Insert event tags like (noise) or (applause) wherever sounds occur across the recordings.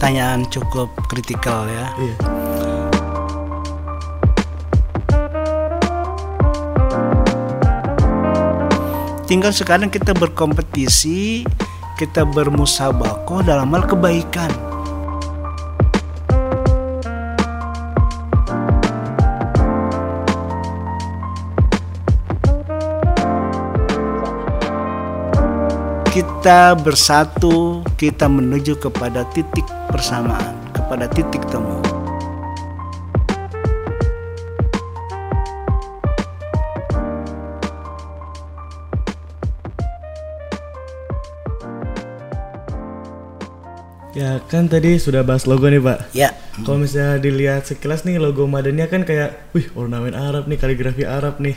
pertanyaan cukup kritikal ya. Iya. Tinggal sekarang kita berkompetisi, kita bermusabakoh dalam hal kebaikan. Kita bersatu, kita menuju kepada titik persamaan, kepada titik temu. Ya kan tadi sudah bahas logo nih pak. Ya, Kalau misalnya dilihat sekilas nih logo Madania kan kayak, wih ornamen Arab nih, kaligrafi Arab nih.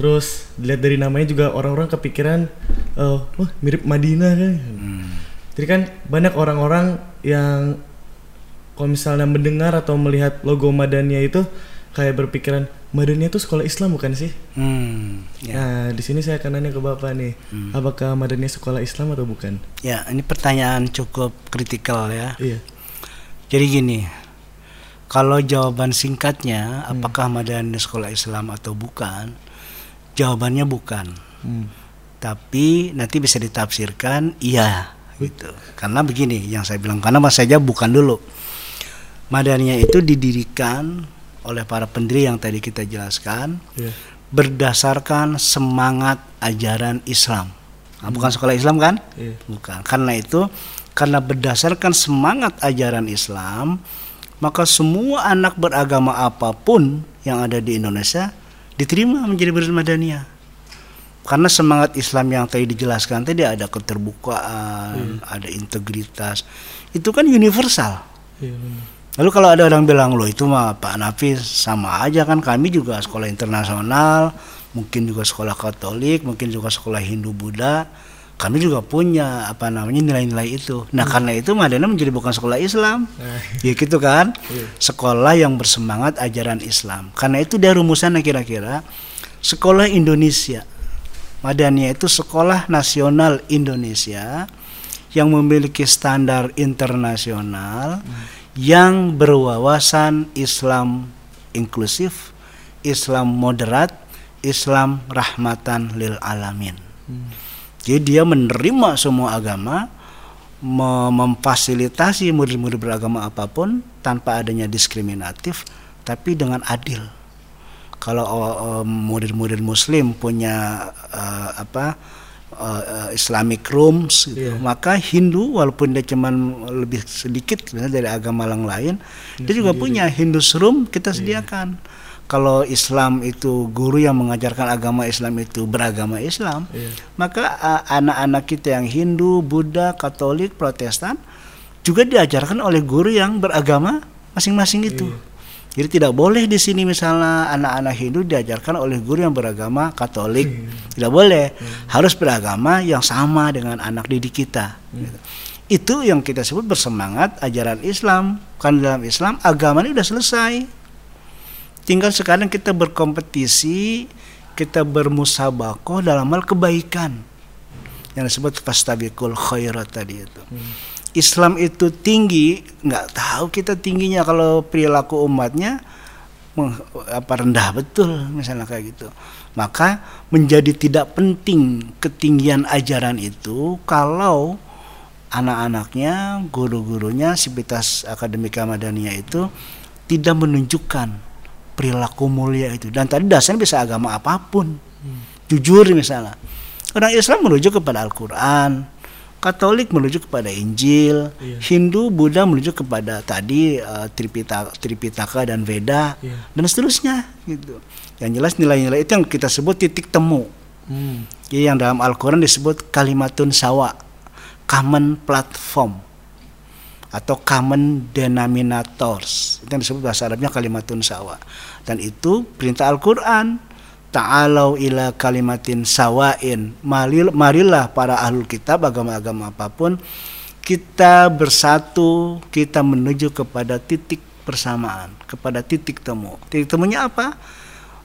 Terus dilihat dari namanya juga orang-orang kepikiran, eh, wah mirip Madinah kan. Jadi kan banyak orang-orang yang kalau misalnya mendengar atau melihat logo Madania itu kayak berpikiran Madania itu sekolah Islam bukan sih? hmm, ya. Nah di sini saya akan nanya ke bapak nih, apakah Madania sekolah Islam atau bukan? ya ini pertanyaan cukup kritikal ya. Iya. Jadi gini, kalau jawaban singkatnya apakah Madani sekolah Islam atau bukan? Jawabannya bukan. Hmm. Tapi nanti bisa ditafsirkan iya gitu. Karena begini yang saya bilang karena mas saja bukan dulu. Madaniyah itu didirikan oleh para pendiri yang tadi kita jelaskan Iya. berdasarkan semangat ajaran Islam. Nah, bukan sekolah Islam kan? Iya. Bukan. Karena itu, karena berdasarkan semangat ajaran Islam, maka semua anak beragama apa pun yang ada di Indonesia diterima menjadi murid Madaniyah. Karena semangat Islam yang tadi dijelaskan tadi ada keterbukaan, ada integritas. Itu kan universal. Benar. Lalu kalau ada orang bilang loh itu mah Pak Nafis sama aja kan kami juga sekolah internasional, mungkin juga sekolah Katolik, mungkin juga sekolah Hindu Buddha. Kami juga punya apa namanya nilai-nilai itu. Nah karena itu Madana menjadi bukan sekolah Islam, Nah, ya gitu kan? Iya. Sekolah yang bersemangat ajaran Islam. Karena itu dia rumusannya kira-kira sekolah Indonesia. Madaniyah itu sekolah nasional Indonesia yang memiliki standar internasional yang berwawasan Islam inklusif, Islam moderat, Islam rahmatan lil alamin. Jadi dia menerima semua agama, me- memfasilitasi murid-murid beragama apa pun tanpa adanya diskriminatif, tapi dengan adil. Kalau uh, uh, murid-murid Muslim punya uh, apa uh, Islamic rooms, gitu, Iya. maka Hindu walaupun dia cuman lebih sedikit dari agama yang lain, dia juga punya Hindus room kita sediakan. Kalau Islam itu guru yang mengajarkan agama Islam itu beragama Islam, Iya. maka uh, anak-anak kita yang Hindu, Buddha, Katolik, Protestan juga diajarkan oleh guru yang beragama masing-masing itu. Jadi tidak boleh di sini misalnya anak-anak Hindu diajarkan oleh guru yang beragama Katolik, tidak boleh. Harus beragama yang sama dengan anak didik kita. gitu. Itu yang kita sebut bersemangat ajaran Islam. Kan dalam Islam agama ini sudah selesai. Tinggal sekarang kita berkompetisi, kita bermusabakoh dalam hal kebaikan. Yang disebut fastabiqul khairat tadi itu. Islam itu tinggi, nggak tahu kita tingginya kalau perilaku umatnya apa rendah betul misalnya kayak gitu. Maka menjadi tidak penting ketinggian ajaran itu kalau anak-anaknya, guru-gurunya, sivitas akademika madaniyah itu tidak menunjukkan perilaku mulia itu. Dan tadi dasarnya bisa agama apa pun. Jujur misalnya. Orang Islam menuju kepada Al-Qur'an, Katolik menuju kepada Injil, Iya. Hindu, Buddha menuju kepada tadi eh, Tripitaka, Tripitaka dan Veda Iya. dan seterusnya gitu. Yang jelas nilai-nilai itu yang kita sebut titik temu. Hmm. Jadi yang dalam Al-Quran disebut kalimatun sawa, common platform atau common denominators. Itu yang disebut bahasa Arabnya kalimatun sawa. Dan itu perintah Al-Quran. Ta'alau ila kalimatin sawain. Maril- Marilah para ahlul kitab agama-agama apa pun kita bersatu, kita menuju kepada titik persamaan, kepada titik temu. Titik temunya apa?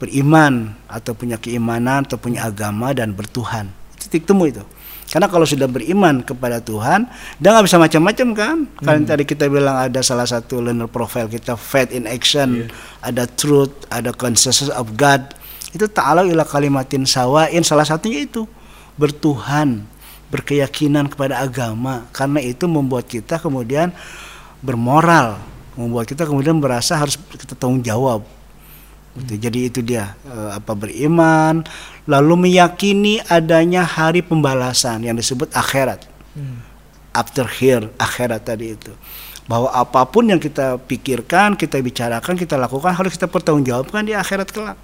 Beriman atau punya keimanan atau punya agama dan bertuhan. Titik temu itu. Karena kalau sudah beriman kepada Tuhan, dia nggak bisa macam-macam kan. Kalau tadi kita bilang ada salah satu learner profile kita faith in action, ada truth, ada consciousness of God. Itu ta'ala ila kalimatin sawain salah satunya itu bertuhan, berkeyakinan kepada agama. Karena itu membuat kita kemudian bermoral, membuat kita kemudian merasa harus kita tanggung jawab. Gitu. Jadi itu dia eh, apa beriman, lalu meyakini adanya hari pembalasan yang disebut akhirat. After here, akhirat tadi itu. Bahwa apa pun yang kita pikirkan, kita bicarakan, kita lakukan harus kita pertanggungjawabkan di akhirat kelak.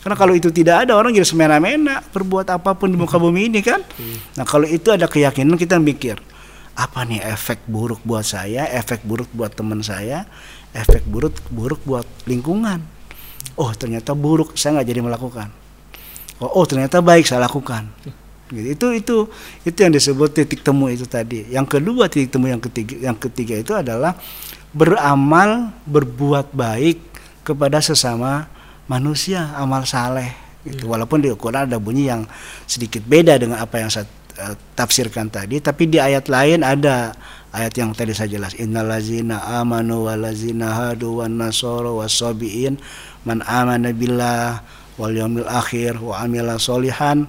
Karena kalau itu tidak ada orang jadi semena-mena berbuat apa pun di muka bumi ini kan. Nah kalau itu ada keyakinan kita mikir apa nih efek buruk buat saya, efek buruk buat teman saya, efek buruk buruk buat lingkungan. Oh ternyata buruk, saya nggak jadi melakukan. Oh, oh ternyata baik saya lakukan. Gitu. Itu itu itu yang disebut titik temu itu tadi. Yang kedua titik temu yang ketiga yang ketiga itu adalah beramal berbuat baik kepada sesama manusia amal saleh gitu. Walaupun di Al-Qur'an ada bunyi yang sedikit beda dengan apa yang saya eh, tafsirkan tadi, tapi di ayat lain ada ayat yang tadi saya jelas innallazina amanu walazina hadu wan nasara wasabiin man amana billah wal yaumil akhir wa amila solihan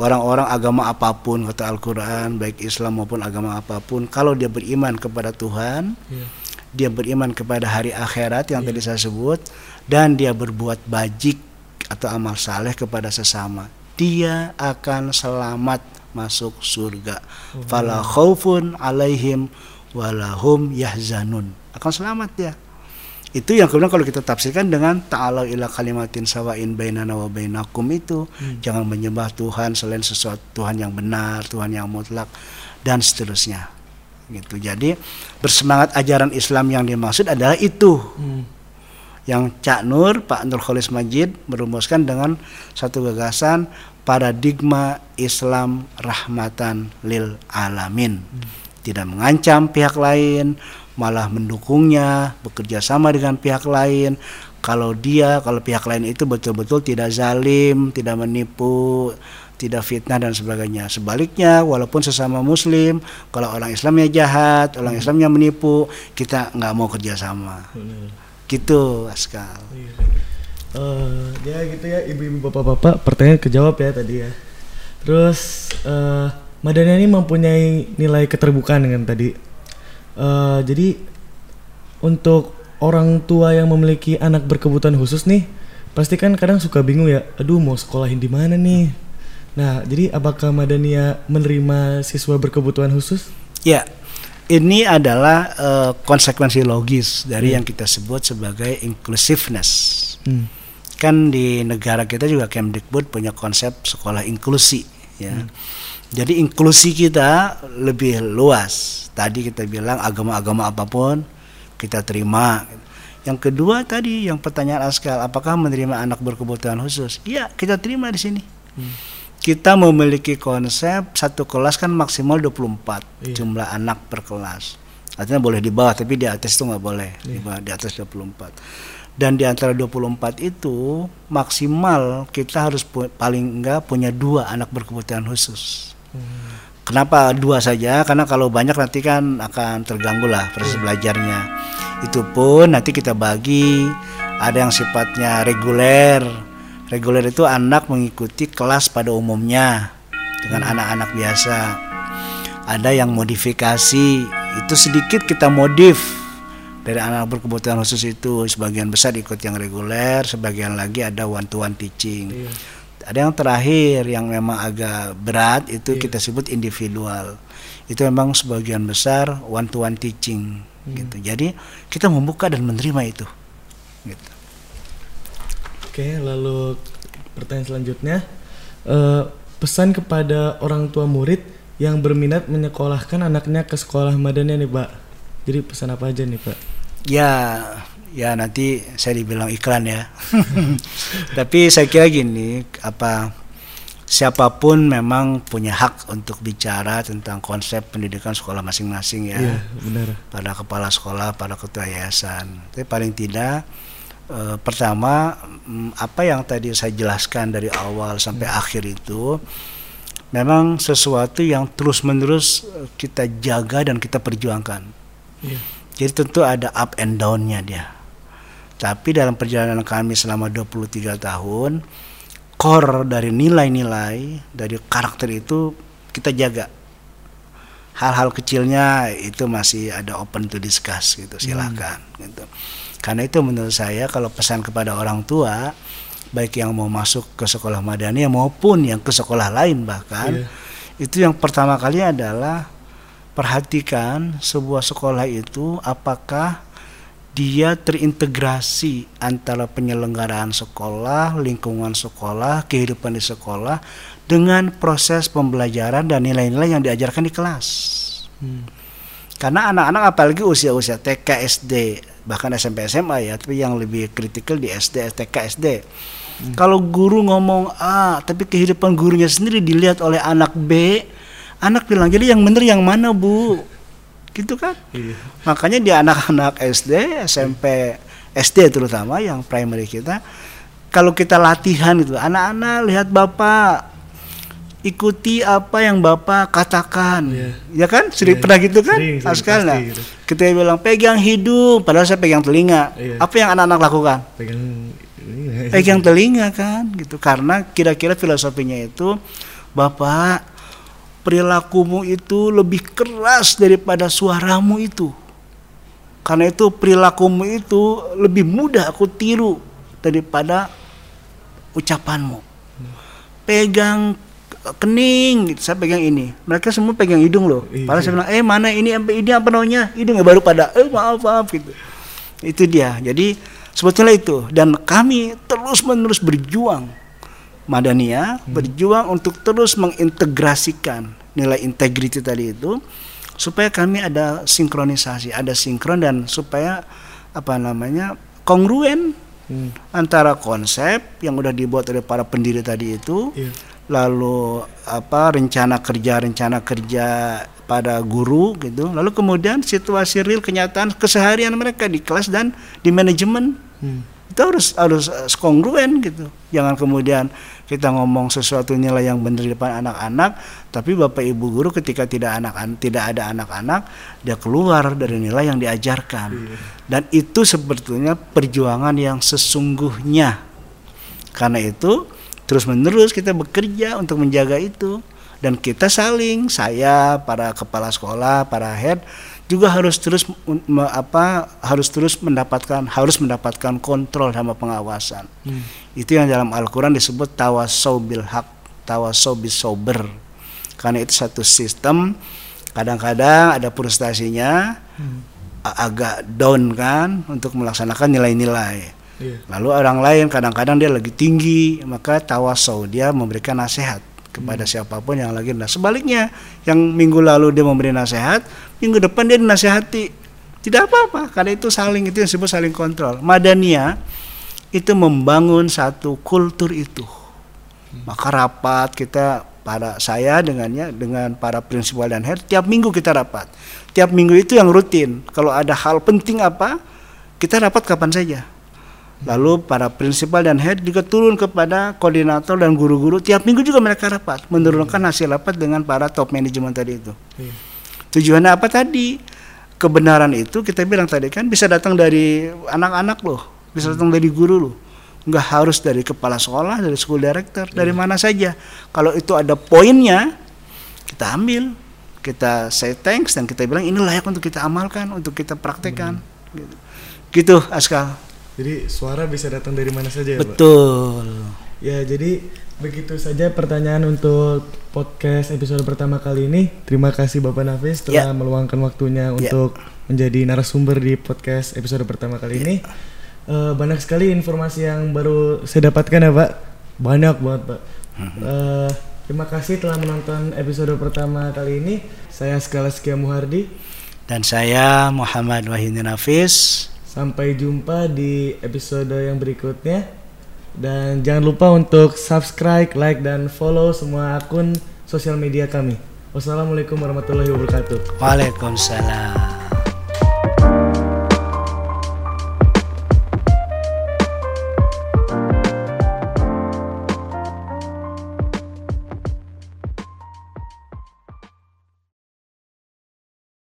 orang-orang agama apa pun kata Al-Qur'an baik Islam maupun agama apa pun kalau dia beriman kepada Tuhan Iya. Dia beriman kepada hari akhirat yang tadi saya sebut dan dia berbuat bajik atau amal saleh kepada sesama. Dia akan selamat masuk surga. Fala khaufun alaihim walahum yahzanun. Akan selamat dia. Itu yang kemudian kalau kita tafsirkan dengan ta'ala ila kalimatin sawain bainana wa bainakum itu. Jangan menyembah Tuhan selain sesuatu Tuhan yang benar Tuhan yang mutlak dan seterusnya gitu. Jadi bersemangat ajaran Islam yang dimaksud adalah itu. Hmm. yang Cak Nur Pak Nur Kholis Majid merumuskan dengan satu gagasan paradigma Islam rahmatan lil alamin. Tidak mengancam pihak lain malah mendukungnya bekerja sama dengan pihak lain. Kalau dia kalau pihak lain itu betul-betul tidak zalim tidak menipu tidak fitnah dan sebagainya sebaliknya walaupun sesama muslim kalau orang Islamnya jahat orang Islamnya menipu kita nggak mau kerjasama Benar. gitu Askal Iya. Eh, ya gitu ya ibu-ibu bapak-bapak pertanyaan kejawab ya tadi ya. Terus eh Madania ini mempunyai nilai keterbukaan dengan tadi. Eh jadi untuk orang tua yang memiliki anak berkebutuhan khusus nih, pasti kan kadang suka bingung ya. Aduh mau sekolahin di mana nih? Nah jadi apakah Madania menerima siswa berkebutuhan khusus? Ya, ini adalah eh, konsekuensi logis dari yang kita sebut sebagai inclusiveness. Hmm. Kan di negara kita juga Kemdikbud punya konsep sekolah inklusi, ya. Jadi inklusi kita lebih luas. Tadi kita bilang agama-agama apa pun kita terima. Yang kedua tadi yang pertanyaan Askal, apakah menerima anak berkebutuhan khusus? Iya, kita terima di sini. Kita memiliki konsep satu kelas kan maksimal 24 Iya. jumlah anak per kelas. Artinya boleh di bawah tapi di atas itu nggak boleh. Di bawah di atas 24. Dan di antara 24 itu maksimal kita harus pu- paling enggak punya dua anak berkebutuhan khusus. Kenapa dua saja? Karena kalau banyak nanti kan akan terganggu lah proses belajarnya. Itu pun nanti kita bagi ada yang sifatnya reguler. Reguler itu anak mengikuti kelas pada umumnya dengan anak-anak biasa. Ada yang modifikasi, itu sedikit kita modif dari anak berkebutuhan khusus itu sebagian besar ikut yang reguler, sebagian lagi ada one to one teaching. Iya. Ada yang terakhir yang memang agak berat itu kita sebut individual. Itu memang sebagian besar one to one teaching gitu. Jadi kita membuka dan menerima itu. Gitu. Oke, lalu pertanyaan selanjutnya, Eh, pesan kepada orang tua murid yang berminat menyekolahkan anaknya ke sekolah madania nih Pak. Jadi pesan apa aja nih Pak? Ya, ya nanti saya dibilang iklan ya. (laughs) Tapi saya kira gini, apa siapa pun memang punya hak untuk bicara tentang konsep pendidikan sekolah masing-masing ya. Iya, benar. pada kepala sekolah, pada ketua yayasan. Tapi paling tidak eh, pertama mm, apa yang tadi saya jelaskan dari awal sampai akhir itu memang sesuatu yang terus-menerus eh, kita jaga dan kita perjuangkan. Iya. Jadi tentu ada up and down-nya dia. Tapi dalam perjalanan kami selama 23 tahun, core dari nilai-nilai, dari karakter itu kita jaga. Hal-hal kecilnya itu masih ada open to discuss gitu, silakan gitu. Karena itu menurut saya kalau pesan kepada orang tua, baik yang mau masuk ke sekolah madani maupun yang ke sekolah lain bahkan, Iya. itu yang pertama kali adalah perhatikan sebuah sekolah itu apakah dia terintegrasi antara penyelenggaraan sekolah, lingkungan sekolah, kehidupan di sekolah dengan proses pembelajaran dan nilai-nilai yang diajarkan di kelas. Hmm. Karena anak-anak apalagi usia-usia TK, SD, bahkan SMP, SMA ya, tapi yang lebih kritikal di SD, TK, SD. Kalau guru ngomong A, tapi kehidupan gurunya sendiri dilihat oleh anak B, anak bilang jadi yang bener yang mana bu? Gitu kan? Iya. Makanya di anak-anak SD, SMP, SD terutama yang primary kita, kalau kita latihan itu, anak-anak lihat bapak, ikuti apa yang bapak katakan, Iya. ya kan? Sering Iya. pernah gitu kan? Sering, sering, Askal, nah, pasti gitu. kita bilang pegang hidung, padahal saya pegang telinga. Iya. Apa yang anak-anak lakukan? Pegang. Pegang telinga kan, gitu. Karena kira-kira filosofinya itu, bapak perilakumu itu lebih keras daripada suaramu itu. Karena itu perilakumu itu lebih mudah aku tiru daripada ucapanmu. Pegang kening, gitu. saya pegang ini. Mereka semua pegang hidung loh. Iya. Padahal saya bilang, eh mana ini ini apa namanya? Hidung ya baru pada, eh maaf maaf gitu. Itu dia. Jadi sebetulnya itu. Dan kami terus menerus berjuang Madania berjuang untuk terus mengintegrasikan nilai integriti tadi itu supaya kami ada sinkronisasi, ada sinkron dan supaya apa namanya kongruen Hmm. antara konsep yang udah dibuat oleh para pendiri tadi itu Iya. Lalu apa rencana kerja rencana kerja pada guru gitu. Lalu kemudian situasi real kenyataan keseharian mereka di kelas dan di manajemen. Hmm. itu harus harus eh, kongruen gitu. Jangan kemudian kita ngomong sesuatu nilai yang benar di depan anak-anak tapi bapak ibu guru ketika tidak anak tidak ada anak-anak dia keluar dari nilai yang diajarkan. Dan itu sebetulnya perjuangan yang sesungguhnya. Karena itu terus menerus kita bekerja untuk menjaga itu. Dan kita saling saya para kepala sekolah para head juga harus terus me- apa harus terus mendapatkan harus mendapatkan kontrol sama pengawasan. Hmm. itu yang dalam Al-Quran disebut tawasau bil haq tawasau bis sober karena itu satu sistem kadang-kadang ada frustasinya a- agak down kan untuk melaksanakan nilai-nilai Iya. Lalu orang lain kadang-kadang dia lagi tinggi, maka tawasau dia memberikan nasihat kepada siapa pun yang lagi nah sebaliknya yang minggu lalu dia memberi nasihat, minggu depan dia dinasehati. Tidak apa-apa, karena itu saling itu yang disebut saling kontrol. Madania itu membangun satu kultur itu. Maka rapat kita para saya dengannya dengan para prinsipal dan head tiap minggu kita rapat. Tiap minggu itu yang rutin. Kalau ada hal penting apa, kita rapat kapan saja. Lalu para prinsipal dan head juga turun kepada koordinator dan guru-guru tiap minggu juga mereka rapat menurunkan hasil rapat dengan para top manajemen tadi itu. Iya. Tujuannya apa tadi? Kebenaran itu kita bilang tadi kan bisa datang dari anak-anak loh, bisa datang dari guru loh. Nggak harus dari kepala sekolah, dari school director, dari mana saja. Kalau itu ada poinnya, kita ambil, kita say thanks dan kita bilang ini layak untuk kita amalkan, untuk kita praktekkan. Gitu. Gitu, Askal. Jadi suara bisa datang dari mana saja ya, Pak? Betul. Ya, jadi begitu saja pertanyaan untuk podcast episode pertama kali ini. Terima kasih Bapak Nafis telah Ya. meluangkan waktunya untuk menjadi narasumber di podcast episode pertama kali ini. Eh, banyak sekali informasi yang baru saya dapatkan ya, Pak. Banyak banget, Pak. Eh, terima kasih telah menonton episode pertama kali ini. Saya Skala Sekia Muhardi. Dan saya Muhammad Wahyudi Nafis. Sampai jumpa di episode yang berikutnya. Dan jangan lupa untuk subscribe, like, dan follow semua akun sosial media kami. Wassalamualaikum warahmatullahi wabarakatuh. Waalaikumsalam.